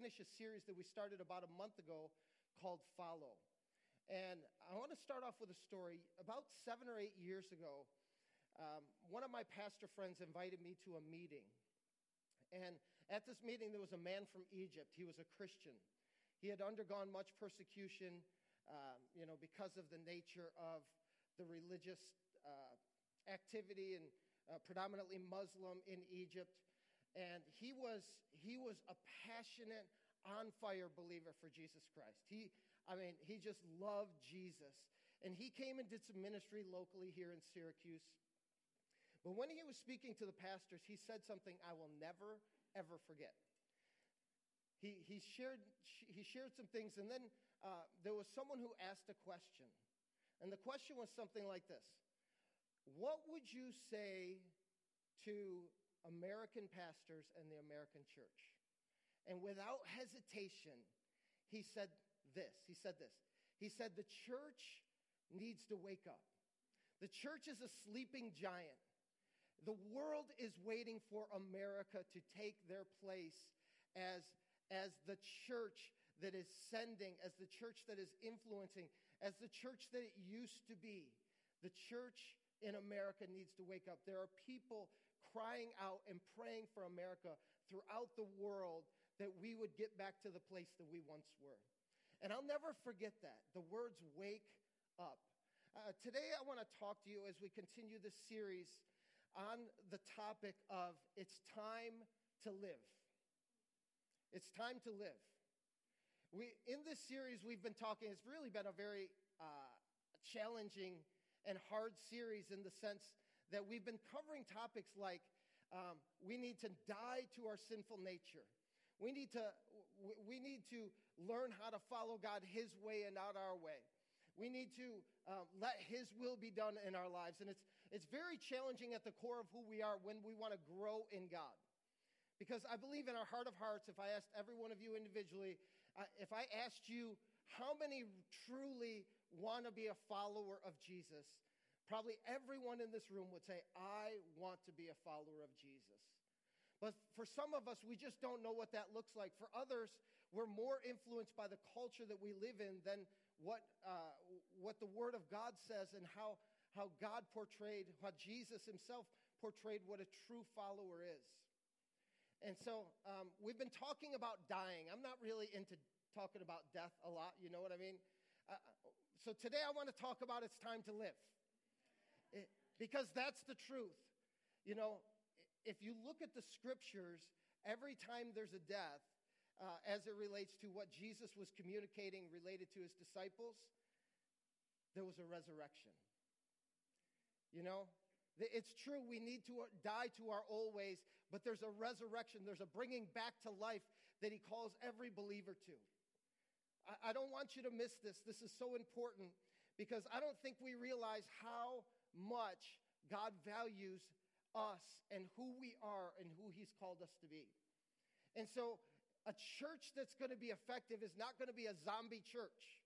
finish a series that we started about a month ago called Follow. And I want to start off with a story. About seven or eight years ago, um, one of my pastor friends invited me to a meeting. And at this meeting, there was a man from Egypt. He was a Christian. He had undergone much persecution, um, you know, because of the nature of the religious uh, activity and uh, predominantly Muslim in Egypt. And he was, he was a passionate, on fire believer for Jesus Christ. He, I mean, he just loved Jesus. And he came and did some ministry locally here in Syracuse. But when he was speaking to the pastors, he said something I will never, ever forget. He, he, shared, he shared some things, and then uh, there was someone who asked a question. And the question was something like this What would you say to American pastors and the American church? And without hesitation, he said this. He said this. He said, The church needs to wake up. The church is a sleeping giant. The world is waiting for America to take their place as, as the church that is sending, as the church that is influencing, as the church that it used to be. The church in America needs to wake up. There are people crying out and praying for America throughout the world that we would get back to the place that we once were. And I'll never forget that. The words wake up. Uh, today, I want to talk to you as we continue this series on the topic of it's time to live. It's time to live. We, in this series, we've been talking, it's really been a very uh, challenging and hard series in the sense that we've been covering topics like um, we need to die to our sinful nature. We need, to, we need to learn how to follow God His way and not our way. We need to um, let His will be done in our lives. And it's, it's very challenging at the core of who we are when we want to grow in God. Because I believe in our heart of hearts, if I asked every one of you individually, uh, if I asked you how many truly want to be a follower of Jesus, probably everyone in this room would say, I want to be a follower of Jesus. But for some of us, we just don't know what that looks like. For others, we're more influenced by the culture that we live in than what, uh, what the Word of God says and how, how God portrayed, how Jesus himself portrayed what a true follower is. And so um, we've been talking about dying. I'm not really into talking about death a lot, you know what I mean? Uh, so today I want to talk about it's time to live. It, because that's the truth. You know, if you look at the scriptures, every time there's a death, uh, as it relates to what Jesus was communicating related to his disciples, there was a resurrection. You know, it's true, we need to die to our old ways, but there's a resurrection, there's a bringing back to life that he calls every believer to. I don't want you to miss this. This is so important because I don't think we realize how much God values us and who we are and who He's called us to be. And so, a church that's going to be effective is not going to be a zombie church.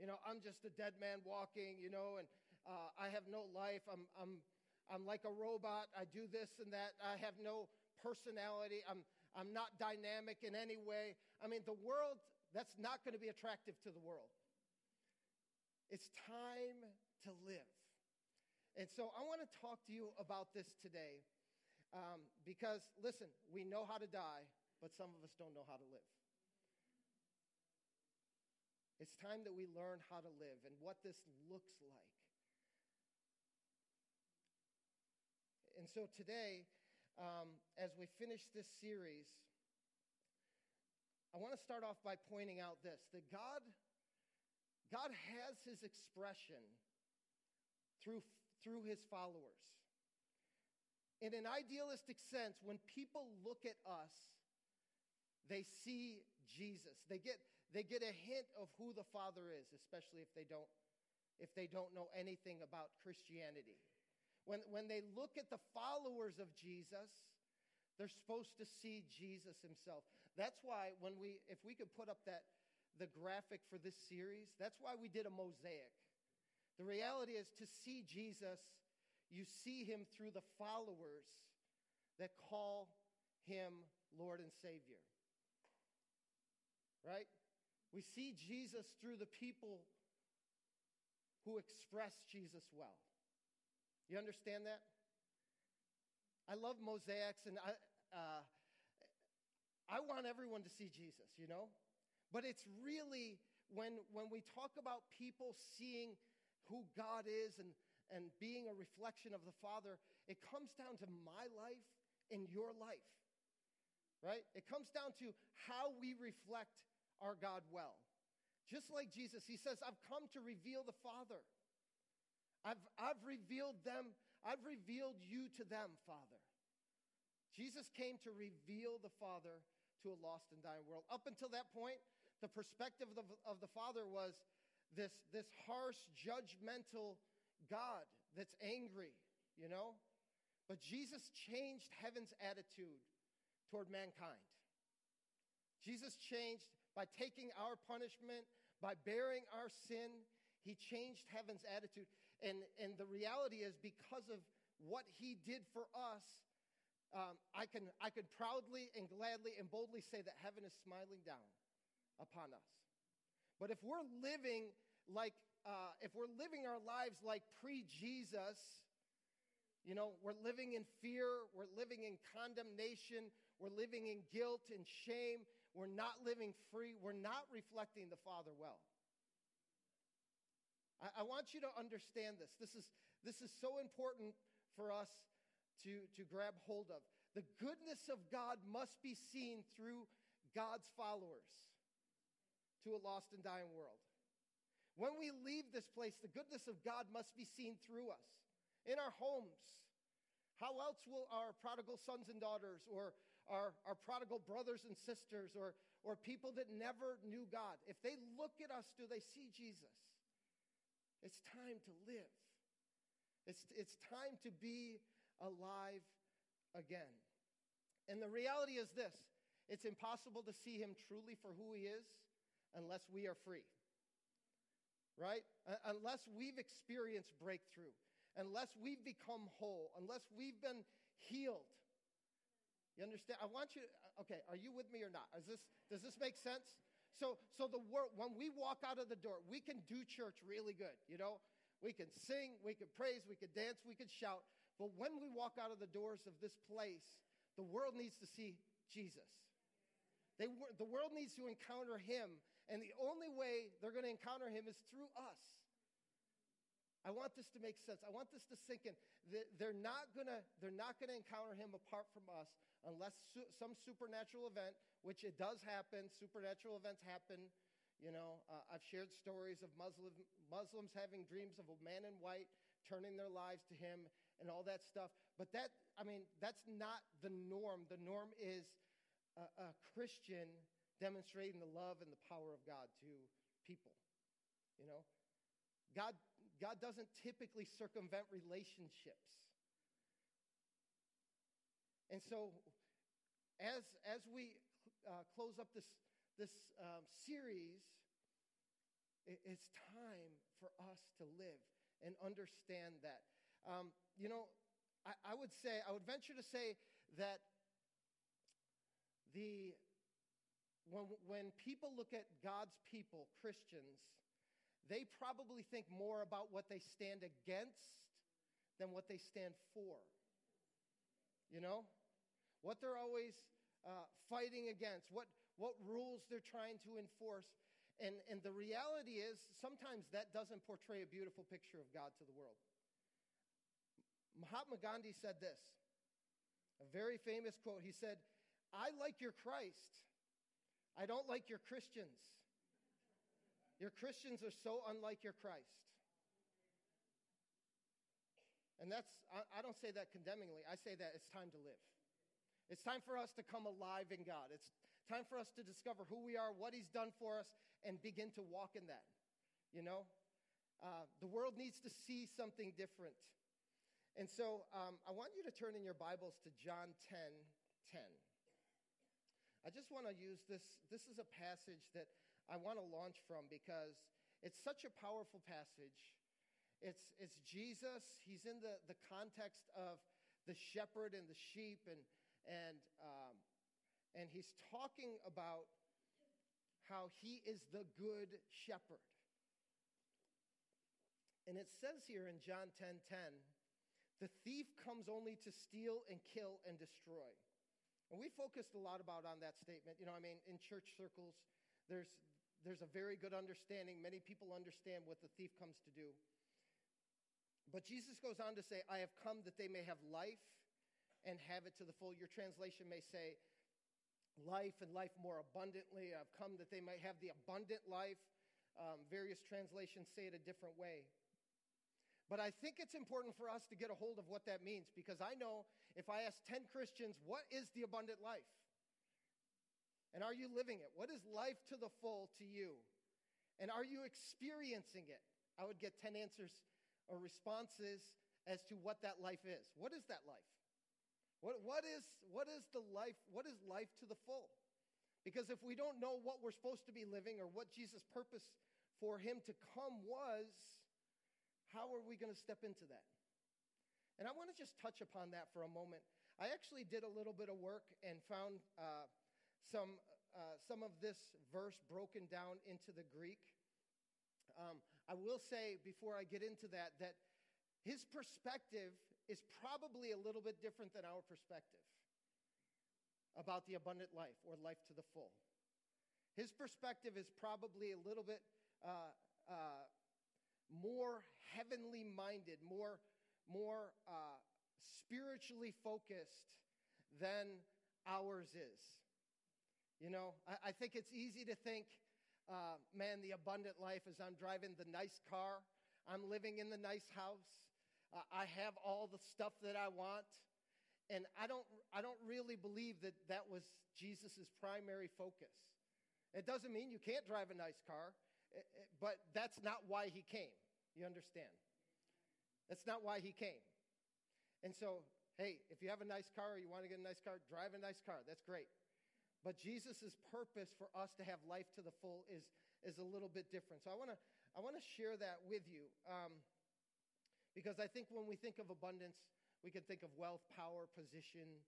You know, I'm just a dead man walking, you know, and uh, I have no life. I'm, I'm, I'm like a robot. I do this and that. I have no personality. I'm, I'm not dynamic in any way. I mean, the world, that's not going to be attractive to the world. It's time to live. And so I want to talk to you about this today um, because, listen, we know how to die, but some of us don't know how to live. It's time that we learn how to live and what this looks like. And so today, um, as we finish this series, I want to start off by pointing out this that God, God has his expression through through his followers. In an idealistic sense, when people look at us, they see Jesus. They get, they get a hint of who the Father is, especially if they don't, if they don't know anything about Christianity. When, when they look at the followers of Jesus, they're supposed to see Jesus himself. That's why when we, if we could put up that, the graphic for this series, that's why we did a mosaic. The reality is to see Jesus, you see him through the followers that call him Lord and Savior. Right? We see Jesus through the people who express Jesus well. You understand that? I love mosaics, and I, uh, I want everyone to see Jesus, you know? But it's really when, when we talk about people seeing who God is and, and being a reflection of the Father, it comes down to my life and your life, right? It comes down to how we reflect our God well. Just like Jesus, he says, I've come to reveal the Father. I've, I've revealed them, I've revealed you to them, Father. Jesus came to reveal the Father to a lost and dying world. Up until that point, the perspective of the, of the Father was this, this harsh, judgmental God that's angry, you know? But Jesus changed heaven's attitude toward mankind. Jesus changed by taking our punishment, by bearing our sin, he changed heaven's attitude. And, and the reality is, because of what he did for us, um, I, can, I can proudly and gladly and boldly say that heaven is smiling down upon us. But if we're living like, uh, if we're living our lives like pre Jesus, you know, we're living in fear, we're living in condemnation, we're living in guilt and shame, we're not living free. We're not reflecting the Father well. I, I want you to understand this. This is, this is so important for us to, to grab hold of. The goodness of God must be seen through God's followers to a lost and dying world. When we leave this place, the goodness of God must be seen through us in our homes. How else will our prodigal sons and daughters or our, our prodigal brothers and sisters or, or people that never knew God, if they look at us, do they see Jesus? It's time to live. It's, it's time to be alive again. And the reality is this it's impossible to see him truly for who he is unless we are free. Right? Unless we've experienced breakthrough, unless we've become whole, unless we've been healed you understand? I want you, uh, okay, are you with me or not? Is this, does this make sense? So, so the word, when we walk out of the door, we can do church really good, you know? We can sing, we can praise, we can dance, we can shout. But when we walk out of the doors of this place, the world needs to see Jesus. They, the world needs to encounter him, and the only way they're going to encounter him is through us. I want this to make sense. I want this to sink in. They're not gonna, they're not gonna encounter him apart from us unless su- some supernatural event, which it does happen. Supernatural events happen. You know, uh, I've shared stories of Muslim, Muslims having dreams of a man in white turning their lives to him and all that stuff. But that, I mean, that's not the norm. The norm is a, a Christian demonstrating the love and the power of God to people. You know, God God doesn't typically circumvent relationships. And so, as, as we uh, close up this, this um, series, it, it's time for us to live and understand that. Um, you know, I, I would say, I would venture to say that the, when, when people look at God's people, Christians, they probably think more about what they stand against than what they stand for. You know? What they're always uh, fighting against, what, what rules they're trying to enforce. And, and the reality is, sometimes that doesn't portray a beautiful picture of God to the world. Mahatma Gandhi said this, a very famous quote. He said, I like your Christ. I don't like your Christians. Your Christians are so unlike your Christ. And that's, I, don't say that condemningly. I say that it's time to live. It's time for us to come alive in God. It's time for us to discover who we are, what He's done for us, and begin to walk in that. You know? Uh, the world needs to see something different. And so um, I want you to turn in your Bibles to John 10 10. I just want to use this. This is a passage that I want to launch from because it's such a powerful passage. It's, it's Jesus. He's in the, the context of the shepherd and the sheep, and, and, um, and he's talking about how he is the good shepherd. And it says here in John 10:10, 10, 10, the thief comes only to steal and kill and destroy. And we focused a lot about on that statement. You know, I mean, in church circles, there's there's a very good understanding. Many people understand what the thief comes to do. But Jesus goes on to say, I have come that they may have life and have it to the full. Your translation may say, life and life more abundantly. I've come that they might have the abundant life. Um, various translations say it a different way. But I think it's important for us to get a hold of what that means because I know if I ask 10 Christians, what is the abundant life? And are you living it? What is life to the full to you? And are you experiencing it? I would get 10 answers or responses as to what that life is. What is that life? What, what, is, what is the life? What is life to the full? Because if we don't know what we're supposed to be living or what Jesus' purpose for him to come was, how are we going to step into that? And I want to just touch upon that for a moment. I actually did a little bit of work and found uh, some, uh, some of this verse broken down into the Greek. Um, I will say before I get into that that his perspective is probably a little bit different than our perspective about the abundant life or life to the full. His perspective is probably a little bit uh, uh more heavenly minded, more, more uh, spiritually focused than ours is. You know, I, I think it's easy to think, uh, man, the abundant life is I'm driving the nice car, I'm living in the nice house, uh, I have all the stuff that I want. And I don't, I don't really believe that that was Jesus' primary focus. It doesn't mean you can't drive a nice car, eh, eh, but that's not why he came. You understand? That's not why he came. And so, hey, if you have a nice car or you want to get a nice car, drive a nice car. That's great. But Jesus' purpose for us to have life to the full is, is a little bit different. So I want to I want to share that with you um, because I think when we think of abundance, we can think of wealth, power, position,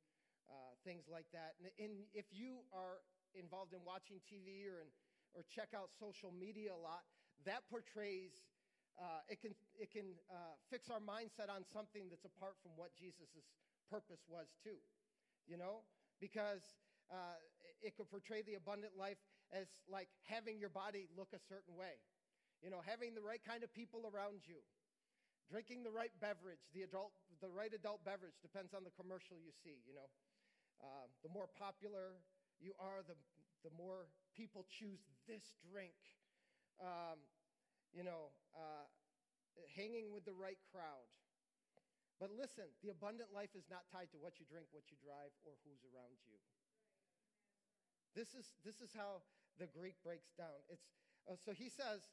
uh, things like that. And, and if you are involved in watching TV or, in, or check out social media a lot, that portrays uh, it can, it can uh, fix our mindset on something that's apart from what Jesus' purpose was, too. You know? Because uh, it could portray the abundant life as like having your body look a certain way. You know, having the right kind of people around you, drinking the right beverage, the, adult, the right adult beverage depends on the commercial you see. You know, uh, the more popular you are, the, the more people choose this drink. Um, you know, uh, hanging with the right crowd. But listen, the abundant life is not tied to what you drink, what you drive, or who's around you. This is, this is how the Greek breaks down. It's, uh, so he says,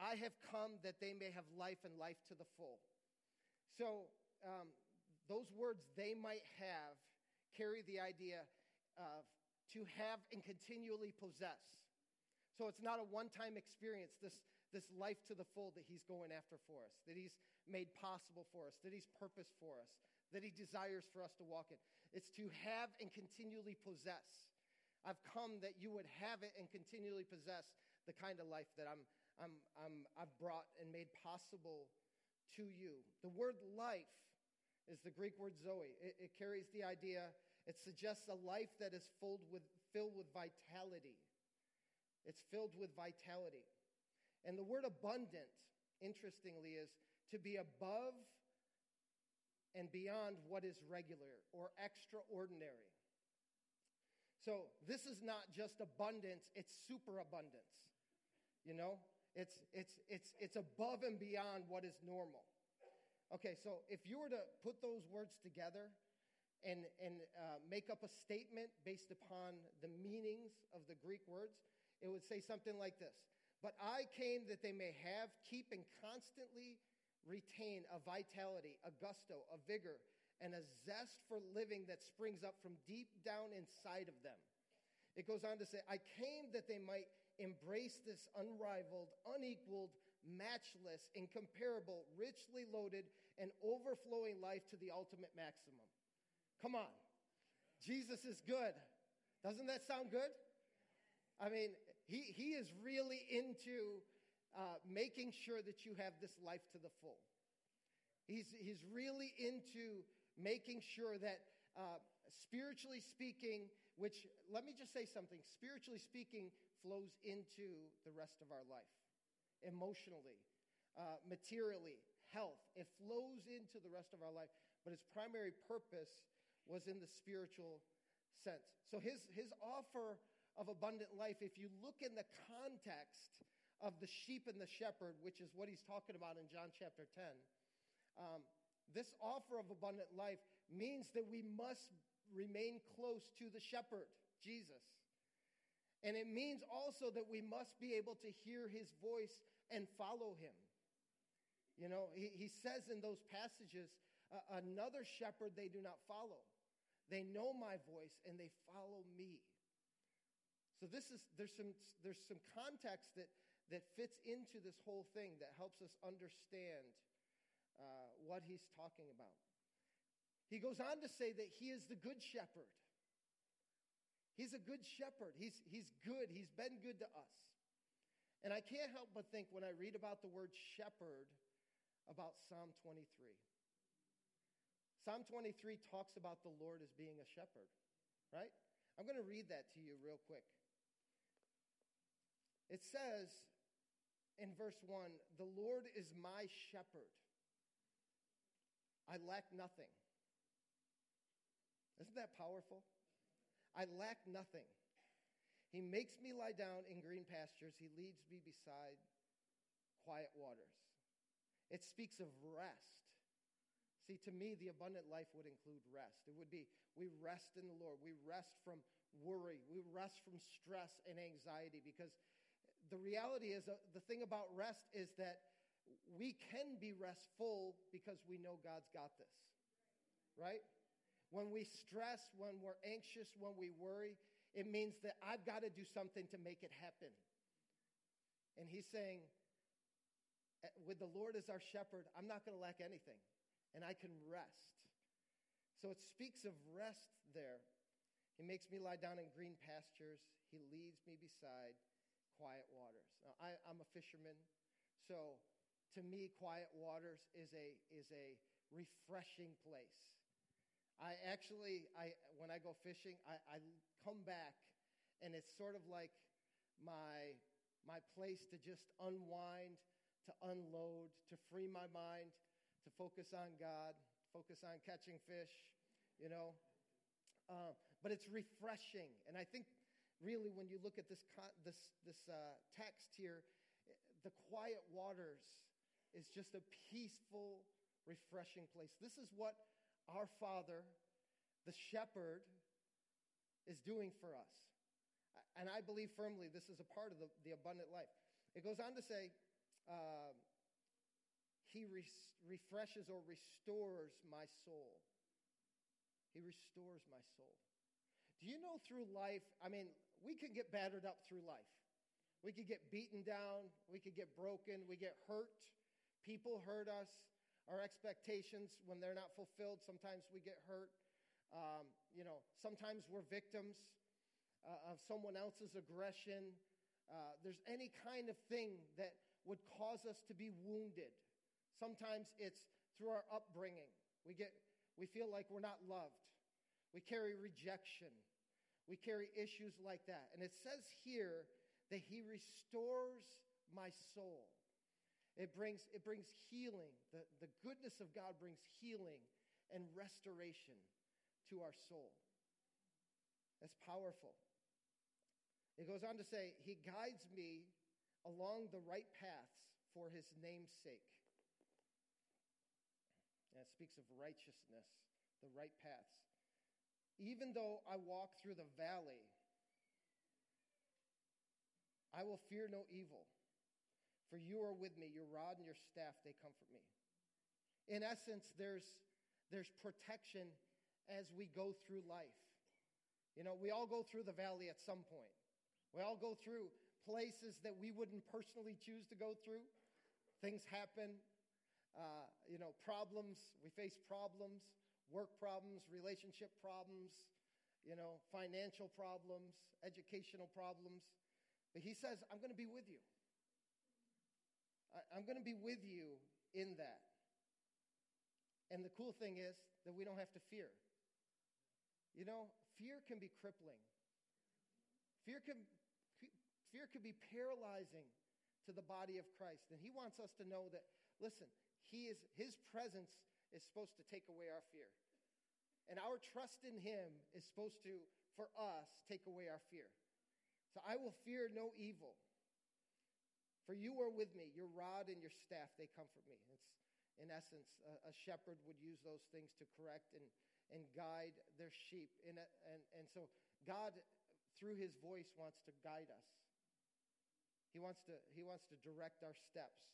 I have come that they may have life and life to the full. So um, those words, they might have, carry the idea of to have and continually possess. So it's not a one time experience. This, this life to the full that He's going after for us, that He's made possible for us, that He's purposed for us, that He desires for us to walk in. It's to have and continually possess. I've come that you would have it and continually possess the kind of life that I'm, I'm, I'm, I've brought and made possible to you. The word life is the Greek word zoe. It, it carries the idea, it suggests a life that is filled with, filled with vitality. It's filled with vitality. And the word abundant, interestingly, is to be above and beyond what is regular or extraordinary. So this is not just abundance, it's superabundance. You know? It's it's it's it's above and beyond what is normal. Okay, so if you were to put those words together and, and uh, make up a statement based upon the meanings of the Greek words, it would say something like this but I came that they may have, keep, and constantly retain a vitality, a gusto, a vigor, and a zest for living that springs up from deep down inside of them. It goes on to say, I came that they might embrace this unrivaled, unequaled, matchless, incomparable, richly loaded, and overflowing life to the ultimate maximum. Come on. Jesus is good. Doesn't that sound good? I mean, he, he is really into uh, making sure that you have this life to the full. He's, he's really into making sure that, uh, spiritually speaking, which, let me just say something, spiritually speaking flows into the rest of our life, emotionally, uh, materially, health. It flows into the rest of our life, but its primary purpose was in the spiritual sense. So his, his offer of abundant life, if you look in the context of the sheep and the shepherd, which is what he's talking about in John chapter 10, um, this offer of abundant life means that we must remain close to the shepherd, Jesus. And it means also that we must be able to hear his voice and follow him. You know, he, he says in those passages, another shepherd they do not follow. They know my voice and they follow me. So this is there's some there's some context that that fits into this whole thing that helps us understand uh, what he's talking about. He goes on to say that he is the good shepherd. He's a good shepherd. He's, he's good. He's been good to us. And I can't help but think when I read about the word shepherd about Psalm 23. Psalm 23 talks about the Lord as being a shepherd, right? I'm going to read that to you real quick. It says in verse 1 The Lord is my shepherd. I lack nothing. Isn't that powerful? I lack nothing. He makes me lie down in green pastures. He leads me beside quiet waters. It speaks of rest. See, to me, the abundant life would include rest. It would be we rest in the Lord. We rest from worry. We rest from stress and anxiety because the reality is uh, the thing about rest is that we can be restful because we know God's got this. Right? When we stress, when we're anxious, when we worry, it means that I've got to do something to make it happen. And he's saying, Eh, with the Lord as our shepherd, I'm not going to lack anything, and I can rest. So it speaks of rest there. He makes me lie down in green pastures. He leads me beside quiet waters. Now, I, am a fisherman, so to me, quiet waters is a, is a refreshing place. I actually, I, when I go fishing, I, I come back, and it's sort of like my, my place to just unwind to unload, to free my mind, to focus on God, focus on catching fish, you know. Uh, but it's refreshing. And I think really when you look at this, this, this uh, text here, the quiet waters is just a peaceful, refreshing place. This is what our Father, the shepherd, is doing for us. And I believe firmly this is a part of the, the abundant life. It goes on to say, uh, he re- refreshes or restores my soul. He restores my soul. Do you know through life, I mean, we can get battered up through life. We could get beaten down. We could get broken. We get hurt. People hurt us. Our expectations, when they're not fulfilled, sometimes we get hurt. Um, you know, sometimes we're victims uh, of someone else's aggression. Uh, there's any kind of thing that would cause us to be wounded. Sometimes it's through our upbringing. We, get, we feel like we're not loved. We carry rejection. We carry issues like that. And it says here that He restores my soul. It brings, it brings healing. The, the goodness of God brings healing and restoration to our soul. That's powerful. It goes on to say, He guides me along the right paths for his name's sake. And it speaks of righteousness, the right paths. Even though I walk through the valley, I will fear no evil, for you are with me. Your rod and your staff, they comfort me. In essence, there's, there's protection as we go through life. You know, we all go through the valley at some point. We all go through places that we wouldn't personally choose to go through. Things happen, uh, you know, problems. We face problems, work problems, relationship problems, you know, financial problems, educational problems. But he says, I'm going to be with you. I, I'm going to be with you in that. And the cool thing is that we don't have to fear. You know, fear can be crippling. Fear can, fear can be paralyzing to the body of Christ. And he wants us to know that, listen, he is, his presence is supposed to take away our fear. And our trust in him is supposed to, for us, take away our fear. So I will fear no evil. For you are with me, your rod and your staff, they comfort me. It's, in essence, a, a shepherd would use those things to correct and, and guide their sheep. And, and, and so God, through his voice, wants to guide us. He wants to, he wants to direct our steps.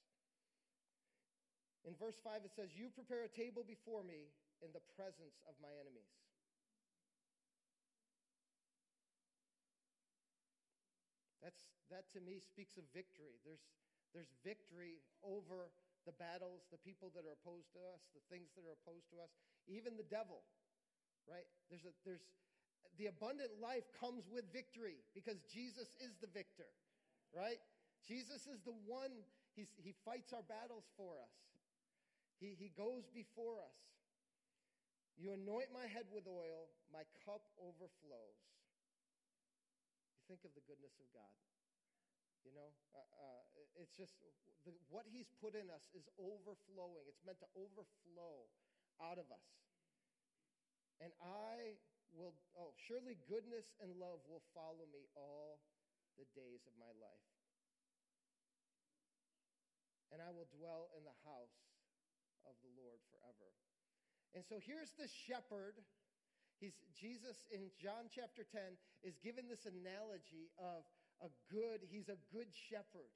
In verse 5, it says, You prepare a table before me in the presence of my enemies. That's, that to me speaks of victory. There's, there's victory over the battles, the people that are opposed to us, the things that are opposed to us, even the devil, right? There's, a, there's the abundant life comes with victory because Jesus is the victor, right? Jesus is the one, he's, he fights our battles for us. He, he goes before us. You anoint my head with oil, my cup overflows. You think of the goodness of God. You know, uh, uh, it's just the, what He's put in us is overflowing. It's meant to overflow out of us. And I will, oh, surely goodness and love will follow me all the days of my life. And I will dwell in the house of the Lord forever. And so here's the shepherd. He's, Jesus in John chapter 10 is given this analogy of a good, he's a good shepherd.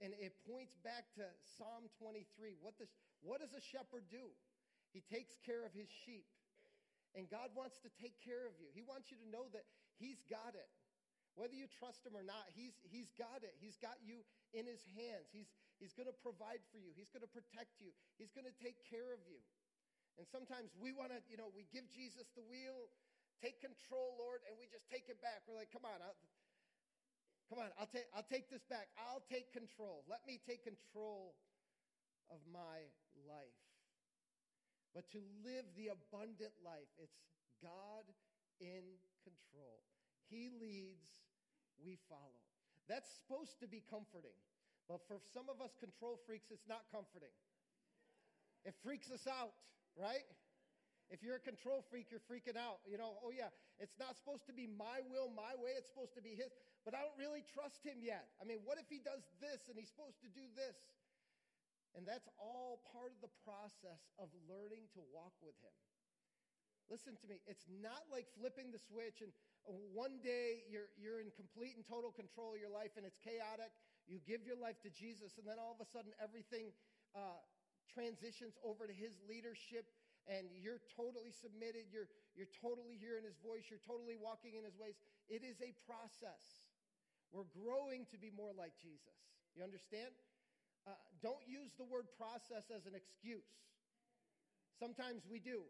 And it points back to Psalm 23. What does, what does a shepherd do? He takes care of his sheep. And God wants to take care of you. He wants you to know that He's got it. Whether you trust Him or not, He's, he's got it. He's got you in His hands. He's, he's going to provide for you, He's going to protect you, He's going to take care of you. And sometimes we want to, you know, we give Jesus the wheel, take control, Lord, and we just take it back. We're like, come on, I'll, come on, I'll take, I'll take this back. I'll take control. Let me take control of my life. But to live the abundant life, it's God in control. He leads, we follow. That's supposed to be comforting. But for some of us control freaks, it's not comforting. It freaks us out right? If you're a control freak, you're freaking out. You know, oh yeah, it's not supposed to be my will, my way. It's supposed to be his. But I don't really trust him yet. I mean, what if he does this and he's supposed to do this? And that's all part of the process of learning to walk with him. Listen to me. It's not like flipping the switch and one day you're, you're in complete and total control of your life and it's chaotic. You give your life to Jesus, and then all of a sudden everything uh, transitions over to his leadership and you're totally submitted, you're, you're totally hearing his voice, you're totally walking in his ways. It is a process. We're growing to be more like Jesus. You understand? Uh, don't use the word process as an excuse. Sometimes we do,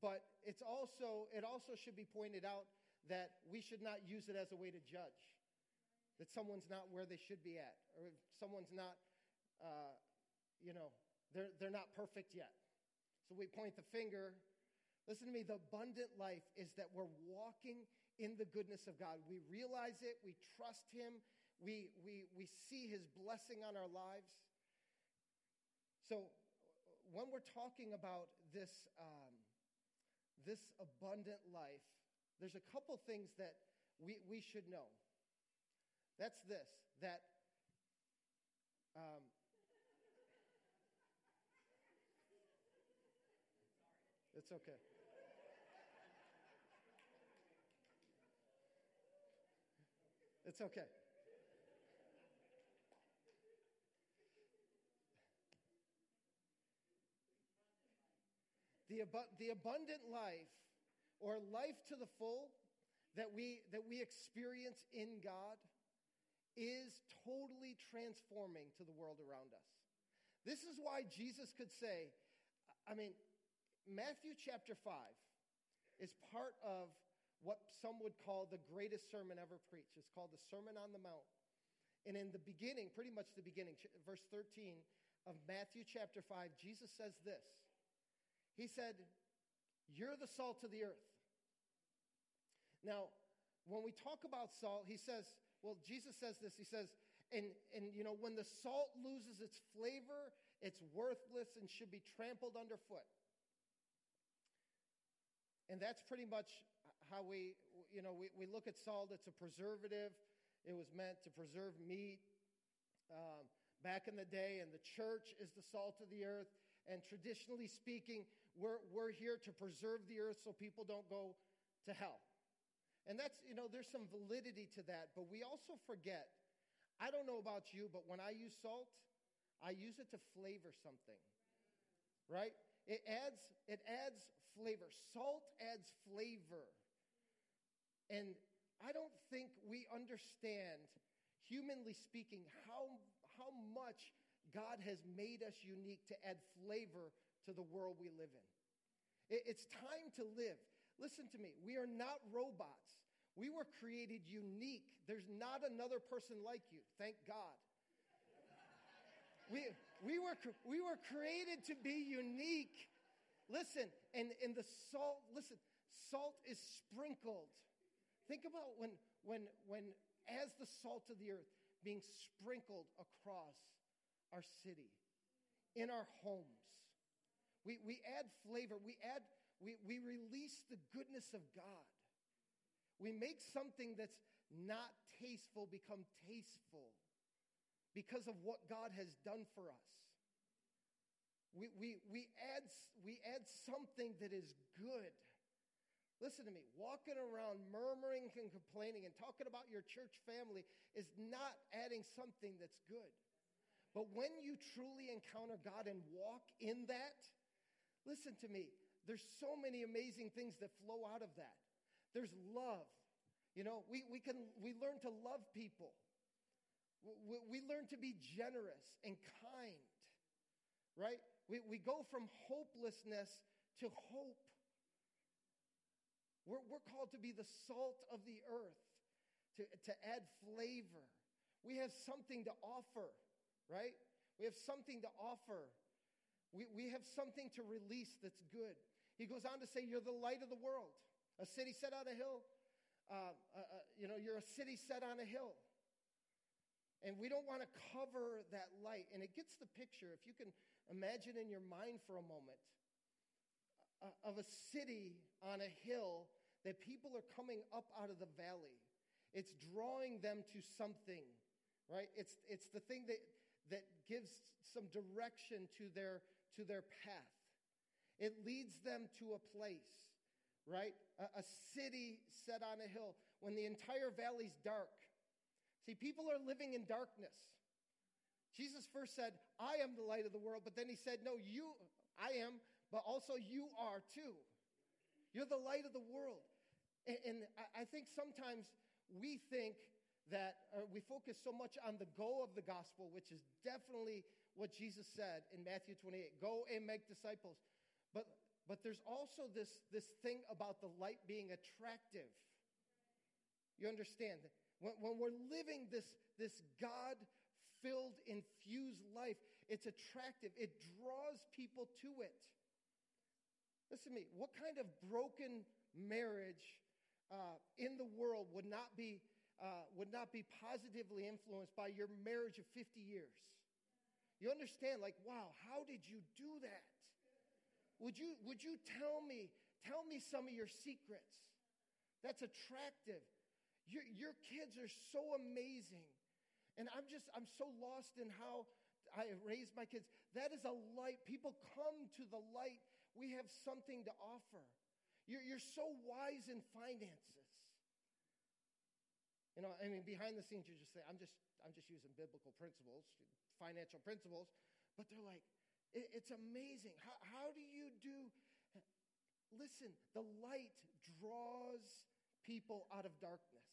but it's also it also should be pointed out that we should not use it as a way to judge that someone's not where they should be at, or someone's not, uh, you know, they're, they're not perfect yet. So we point the finger. Listen to me, the abundant life is that we're walking in the goodness of God. We realize it, we trust Him, we, we, we see His blessing on our lives. So when we're talking about this, um, this abundant life, there's a couple things that we, we should know. That's this that um, It's okay. It's okay. The, abu- the abundant life or life to the full that we, that we experience in God is totally transforming to the world around us. This is why Jesus could say, I mean, Matthew chapter 5 is part of what some would call the greatest sermon ever preached. It's called the Sermon on the Mount. And in the beginning, pretty much the beginning, verse 13 of Matthew chapter 5, Jesus says this He said, You're the salt of the earth. Now, when we talk about salt, he says, well, Jesus says this. He says, and, and you know, when the salt loses its flavor, it's worthless and should be trampled underfoot. And that's pretty much how we, you know, we, we look at salt. It's a preservative. It was meant to preserve meat um, back in the day, and the church is the salt of the earth. And traditionally speaking, we're, we're here to preserve the earth so people don't go to hell. And that's, you know, there's some validity to that, but we also forget I don't know about you, but when I use salt, I use it to flavor something. Right? It adds it adds flavor. Salt adds flavor. And I don't think we understand humanly speaking how how much God has made us unique to add flavor to the world we live in. It, it's time to live. Listen to me. We are not robots. We were created unique. There's not another person like you. Thank God. We, we, were, we were created to be unique. Listen, and, and the salt, listen, salt is sprinkled. Think about when, when, when, as the salt of the earth being sprinkled across our city, in our homes. We, we add flavor, we add, we, we release the goodness of God. We make something that's not tasteful become tasteful because of what God has done for us. We, we, we, add, we add something that is good. Listen to me. Walking around murmuring and complaining and talking about your church family is not adding something that's good. But when you truly encounter God and walk in that, listen to me. There's so many amazing things that flow out of that. There's love. You know, we, we, can, we learn to love people. We, we learn to be generous and kind, right? We, we go from hopelessness to hope. We're, we're called to be the salt of the earth, to, to add flavor. We have something to offer, right? We have something to offer. We, we have something to release that's good. He goes on to say, You're the light of the world. A city set on a hill, uh, uh, you know, you're a city set on a hill. And we don't want to cover that light. And it gets the picture, if you can imagine in your mind for a moment, uh, of a city on a hill that people are coming up out of the valley. It's drawing them to something, right? It's, it's the thing that, that gives some direction to their, to their path. It leads them to a place right? A, a city set on a hill when the entire valley's dark. See, people are living in darkness. Jesus first said, I am the light of the world, but then he said, No, you, I am, but also you are too. You're the light of the world. And, and I, think sometimes we think that uh, we focus so much on the go of the gospel, which is definitely what Jesus said in Matthew 28 go and make disciples. But but there's also this, this thing about the light being attractive. You understand? When, when we're living this, this God filled, infused life, it's attractive. It draws people to it. Listen to me. What kind of broken marriage uh, in the world would not be uh, would not be positively influenced by your marriage of 50 years? You understand? Like, wow, how did you do that? Would you, would you tell me, tell me some of your secrets? That's attractive. Your, your kids are so amazing. And I'm just, I'm so lost in how I raise my kids. That is a light. People come to the light. We have something to offer. You're, you're so wise in finances. You know, I mean, behind the scenes, you just say, I'm just, I'm just using biblical principles, financial principles. But they're like, it, it's amazing. How, how do you do? Listen, the light draws people out of darkness.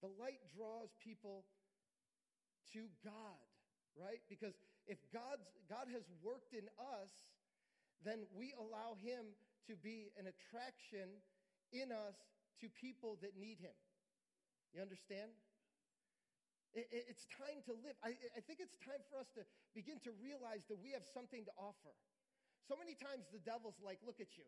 The light draws people to God, right? Because if God's, God has worked in us, then we allow Him to be an attraction in us to people that need Him. You understand? It, it, it's time to live. I, I think it's time for us to begin to realize that we have something to offer. So many times the devil's like, look at you.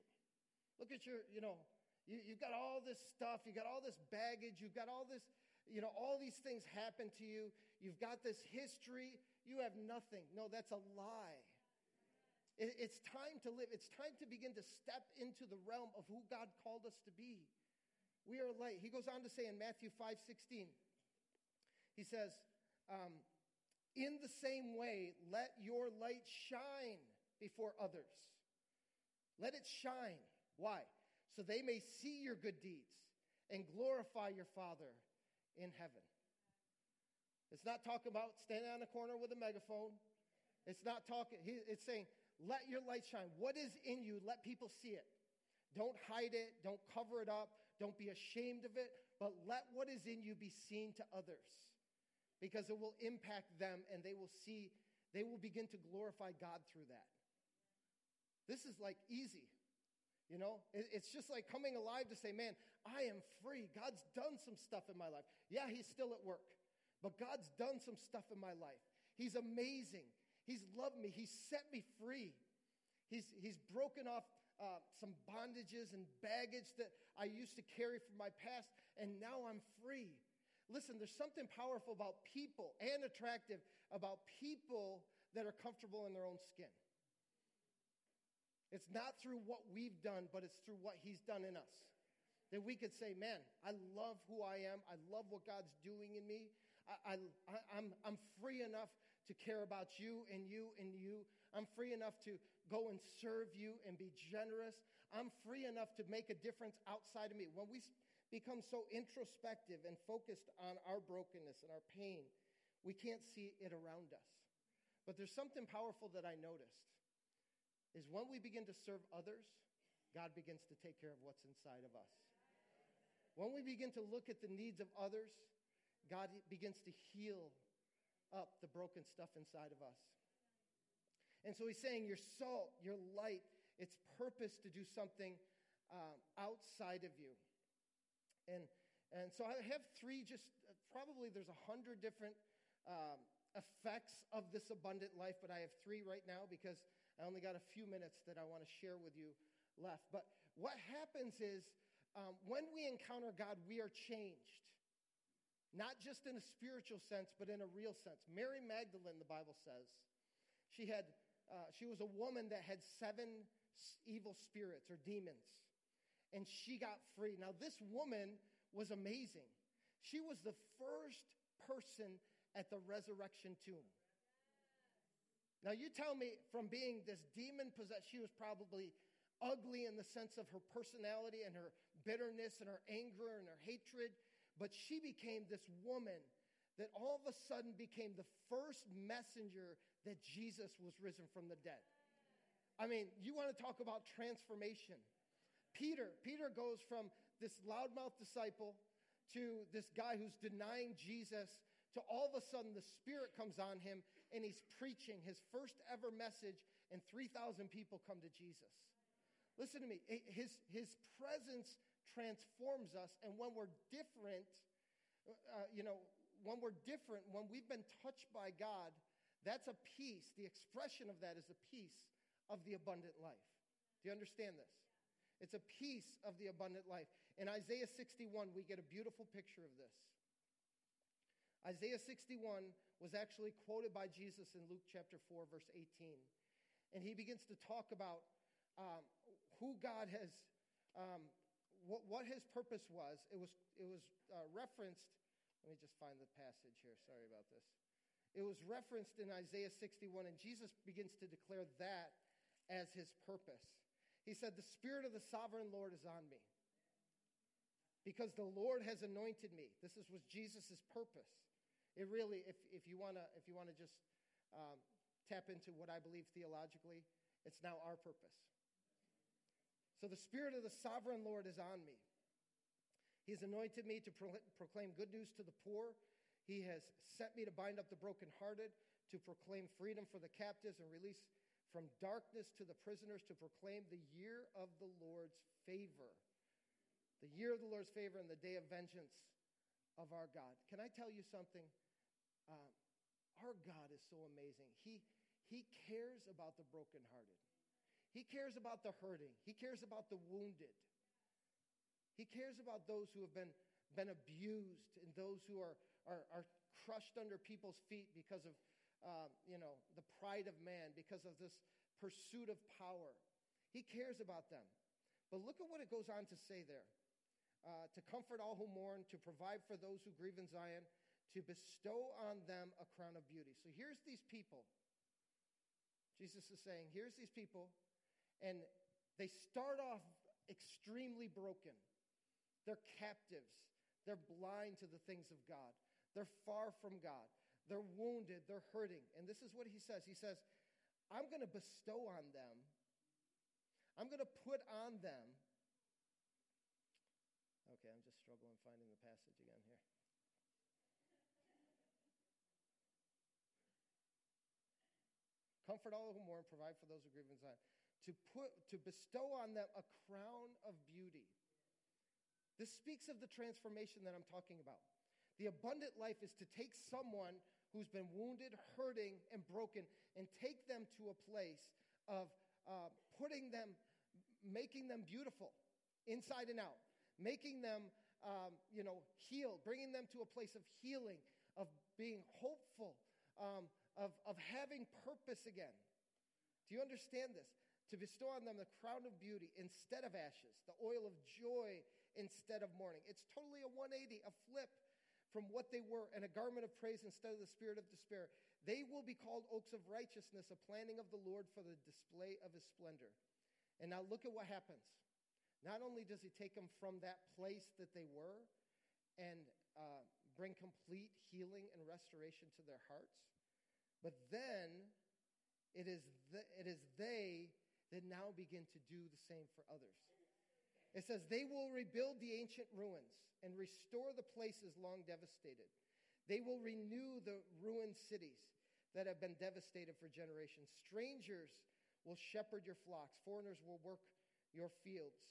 Look at your, you know, you, you've got all this stuff, you've got all this baggage, you've got all this, you know, all these things happen to you. You've got this history, you have nothing. No, that's a lie. It, it's time to live. It's time to begin to step into the realm of who God called us to be. We are light. He goes on to say in Matthew 5 16, he says, um, In the same way, let your light shine before others. Let it shine. Why? So they may see your good deeds and glorify your Father in heaven. It's not talking about standing on a corner with a megaphone. It's not talking, it's saying, let your light shine. What is in you? Let people see it. Don't hide it. Don't cover it up. Don't be ashamed of it. But let what is in you be seen to others because it will impact them and they will see, they will begin to glorify God through that. This is like easy. You know, it's just like coming alive to say, man, I am free. God's done some stuff in my life. Yeah, He's still at work, but God's done some stuff in my life. He's amazing. He's loved me. He's set me free. He's, he's broken off uh, some bondages and baggage that I used to carry from my past, and now I'm free. Listen, there's something powerful about people and attractive about people that are comfortable in their own skin. It's not through what we've done, but it's through what He's done in us. That we could say, man, I love who I am. I love what God's doing in me. I, I, I'm, I'm free enough to care about you and you and you. I'm free enough to go and serve you and be generous. I'm free enough to make a difference outside of me. When we become so introspective and focused on our brokenness and our pain, we can't see it around us. But there's something powerful that I noticed is when we begin to serve others, God begins to take care of what's inside of us. When we begin to look at the needs of others, God begins to heal up the broken stuff inside of us. And so he's saying, Your salt, your light, its purpose to do something um, outside of you. And, and so I have three, just uh, probably there's a hundred different um, effects of this abundant life, but I have three right now because I only got a few minutes that I want to share with you left. But what happens is um, when we encounter God, we are changed. Not just in a spiritual sense, but in a real sense. Mary Magdalene, the Bible says, she, had, uh, she was a woman that had seven evil spirits or demons, and she got free. Now, this woman was amazing. She was the first person at the resurrection tomb. Now, you tell me from being this demon possessed, she was probably ugly in the sense of her personality and her bitterness and her anger and her hatred, but she became this woman that all of a sudden became the first messenger that Jesus was risen from the dead. I mean, you want to talk about transformation. Peter, Peter goes from this loudmouth disciple to this guy who's denying Jesus to all of a sudden the Spirit comes on him and he's preaching his first ever message, and 3,000 people come to Jesus. Listen to me, his, his presence transforms us, and when we're different, uh, you know, when we're different, when we've been touched by God, that's a piece. The expression of that is a piece of the abundant life. Do you understand this? It's a piece of the abundant life. In Isaiah 61, we get a beautiful picture of this. Isaiah 61 was actually quoted by Jesus in Luke chapter 4, verse 18. And he begins to talk about um, who God has, um, what, what his purpose was. It was, it was uh, referenced, let me just find the passage here. Sorry about this. It was referenced in Isaiah 61, and Jesus begins to declare that as his purpose. He said, The Spirit of the sovereign Lord is on me because the Lord has anointed me. This is, was Jesus' purpose. It really, if, if you want to if you want to just um, tap into what I believe theologically, it's now our purpose. So the Spirit of the sovereign Lord is on me. He has anointed me to pro- proclaim good news to the poor. He has sent me to bind up the brokenhearted, to proclaim freedom for the captives and release from darkness to the prisoners, to proclaim the year of the Lord's favor. the year of the Lord's favor and the day of vengeance of our God. Can I tell you something? Uh, our God is so amazing. He, he cares about the brokenhearted, He cares about the hurting, He cares about the wounded. He cares about those who have been, been abused and those who are, are, are crushed under people's feet because of, uh, you know, the pride of man, because of this pursuit of power. He cares about them. But look at what it goes on to say there. Uh, to comfort all who mourn, to provide for those who grieve in Zion, to bestow on them a crown of beauty. So here's these people. Jesus is saying, here's these people, and they start off extremely broken. They're captives. They're blind to the things of God. They're far from God. They're wounded. They're hurting. And this is what he says He says, I'm going to bestow on them, I'm going to put on them. Okay, I'm just struggling finding the passage again here. Comfort all who mourn, provide for those who grieve in Zion. To, put, to bestow on them a crown of beauty. This speaks of the transformation that I'm talking about. The abundant life is to take someone who's been wounded, hurting, and broken and take them to a place of uh, putting them, making them beautiful inside and out, making them, um, you know, healed, bringing them to a place of healing, of being hopeful, um, of, of having purpose again. Do you understand this? To bestow on them the crown of beauty instead of ashes, the oil of joy instead of mourning. It's totally a 180, a flip from what they were, and a garment of praise instead of the spirit of despair. They will be called oaks of righteousness, a planting of the Lord for the display of his splendor. And now look at what happens. Not only does he take them from that place that they were and uh, bring complete healing and restoration to their hearts, but then it is, the, it is they that now begin to do the same for others. It says, They will rebuild the ancient ruins and restore the places long devastated. They will renew the ruined cities that have been devastated for generations. Strangers will shepherd your flocks, foreigners will work your fields,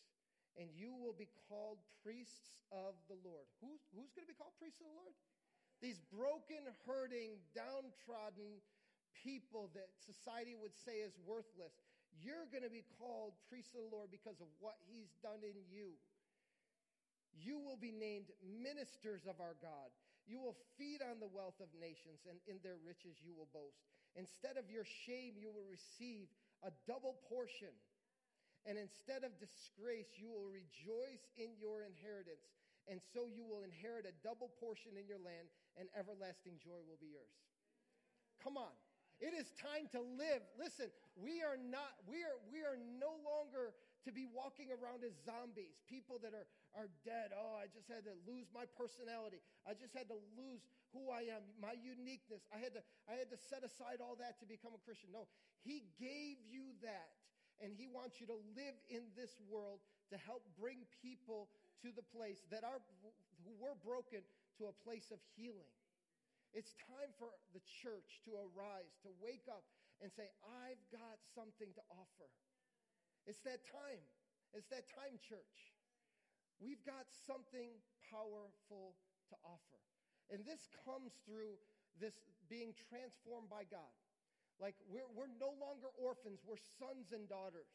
and you will be called priests of the Lord. Who's, who's going to be called priests of the Lord? These broken, hurting, downtrodden people that society would say is worthless. You're going to be called priests of the Lord because of what he's done in you. You will be named ministers of our God. You will feed on the wealth of nations, and in their riches you will boast. Instead of your shame, you will receive a double portion. And instead of disgrace, you will rejoice in your inheritance and so you will inherit a double portion in your land, and everlasting joy will be yours. Come on. It is time to live. Listen, we are not, we are, we are no longer to be walking around as zombies, people that are, are dead. Oh, I just had to lose my personality. I just had to lose who I am, my uniqueness. I had to, I had to set aside all that to become a Christian. No, He gave you that. And He wants you to live in this world to help bring people to the place that are who were broken to a place of healing. It's time for the church to arise, to wake up and say, I've got something to offer. It's that time. It's that time, church. We've got something powerful to offer. And this comes through this being transformed by God. Like, we're, we're no longer orphans, we're sons and daughters.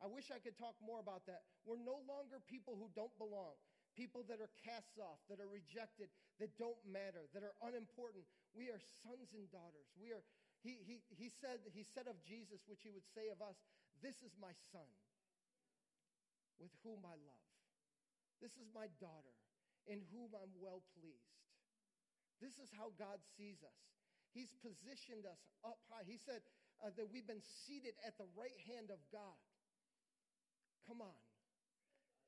I wish I could talk more about that. We're no longer people who don't belong, people that are cast off, that are rejected, that don't matter, that are unimportant. We are sons and daughters. We are, he, he, he, said, he said of Jesus, which he would say of us, This is my son with whom I love. This is my daughter in whom I'm well pleased. This is how God sees us. He's positioned us up high. He said uh, that we've been seated at the right hand of God. Come on.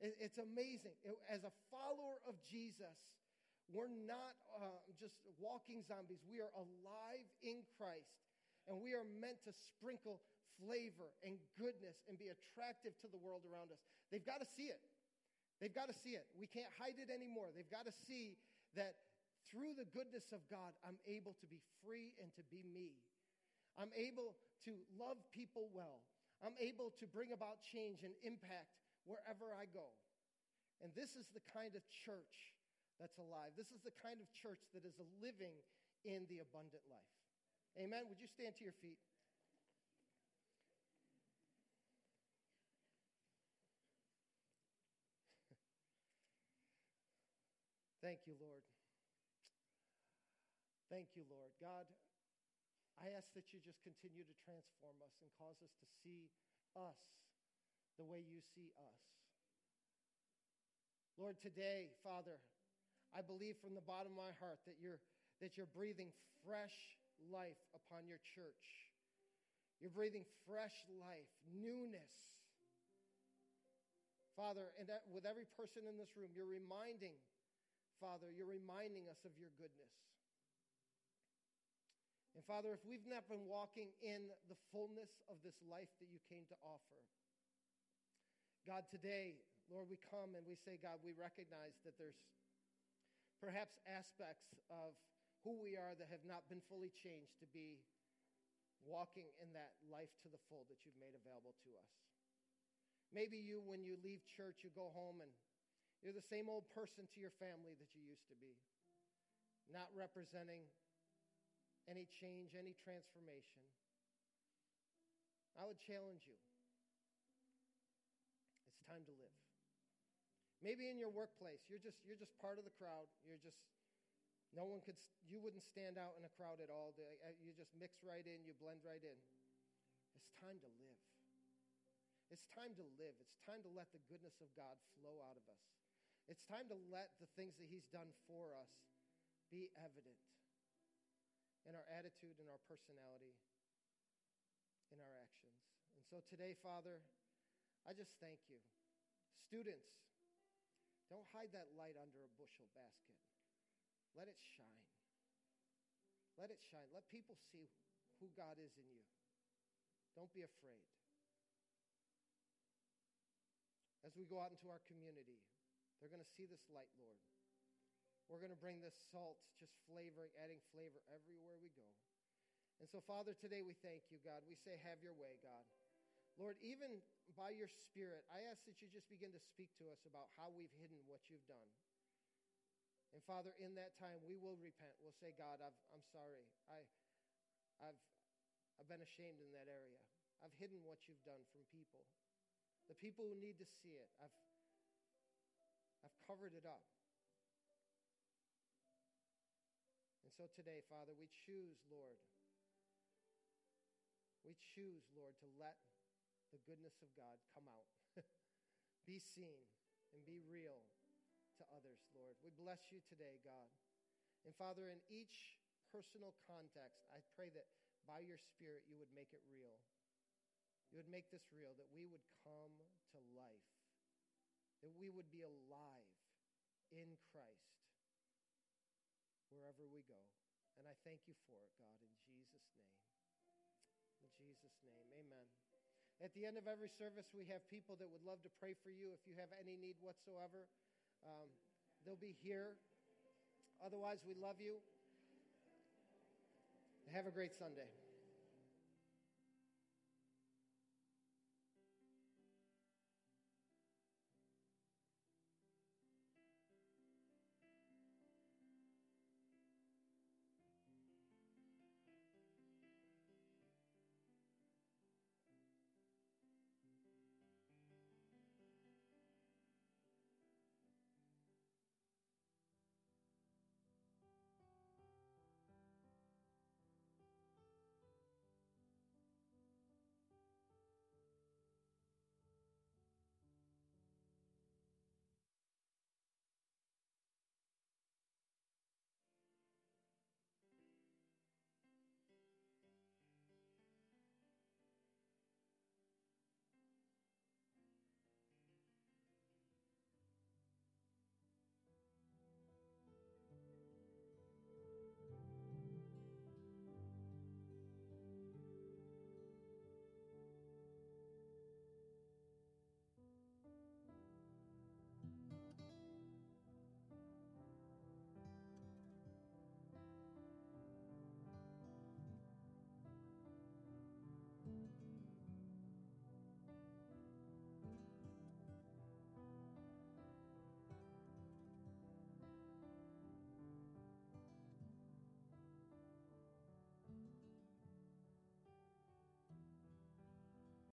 It's amazing. As a follower of Jesus, we're not uh, just walking zombies. We are alive in Christ, and we are meant to sprinkle flavor and goodness and be attractive to the world around us. They've got to see it. They've got to see it. We can't hide it anymore. They've got to see that through the goodness of God, I'm able to be free and to be me. I'm able to love people well. I'm able to bring about change and impact wherever I go. And this is the kind of church that's alive. This is the kind of church that is living in the abundant life. Amen. Would you stand to your feet? Thank you, Lord. Thank you, Lord. God, I ask that you just continue to transform us and cause us to see us the way you see us. Lord, today, Father, I believe from the bottom of my heart that you're, that you're breathing fresh life upon your church. You're breathing fresh life, newness. Father, and with every person in this room, you're reminding Father, you're reminding us of your goodness. And Father, if we've not been walking in the fullness of this life that you came to offer, God, today, Lord, we come and we say, God, we recognize that there's perhaps aspects of who we are that have not been fully changed to be walking in that life to the full that you've made available to us. Maybe you, when you leave church, you go home and you're the same old person to your family that you used to be, not representing any change, any transformation. I would challenge you. Time to live. Maybe in your workplace, you're just you're just part of the crowd. You're just no one could you wouldn't stand out in a crowd at all. Uh, you just mix right in, you blend right in. It's time to live. It's time to live. It's time to let the goodness of God flow out of us. It's time to let the things that He's done for us be evident in our attitude, in our personality, in our actions. And so today, Father, I just thank you. Students, don't hide that light under a bushel basket. Let it shine. Let it shine. Let people see who God is in you. Don't be afraid. As we go out into our community, they're going to see this light, Lord. We're going to bring this salt, just flavoring, adding flavor everywhere we go. And so, Father, today we thank you, God. We say, Have your way, God. Lord, even by your Spirit, I ask that you just begin to speak to us about how we've hidden what you've done. And Father, in that time, we will repent. We'll say, God, I've, I'm sorry. I, I've, I've been ashamed in that area. I've hidden what you've done from people. The people who need to see it, I've, I've covered it up. And so today, Father, we choose, Lord, we choose, Lord, to let the goodness of God come out, be seen, and be real to others, Lord. We bless you today, God. And Father, in each personal context, I pray that by your Spirit you would make it real. You would make this real, that we would come to life that we would be alive in Christ wherever we go. And I thank you for it, God, in Jesus' name. In Jesus' name, amen. At the end of every service, we have people that would love to pray for you if you have any need whatsoever. Um, they'll be here. Otherwise, we love you. Have a great Sunday.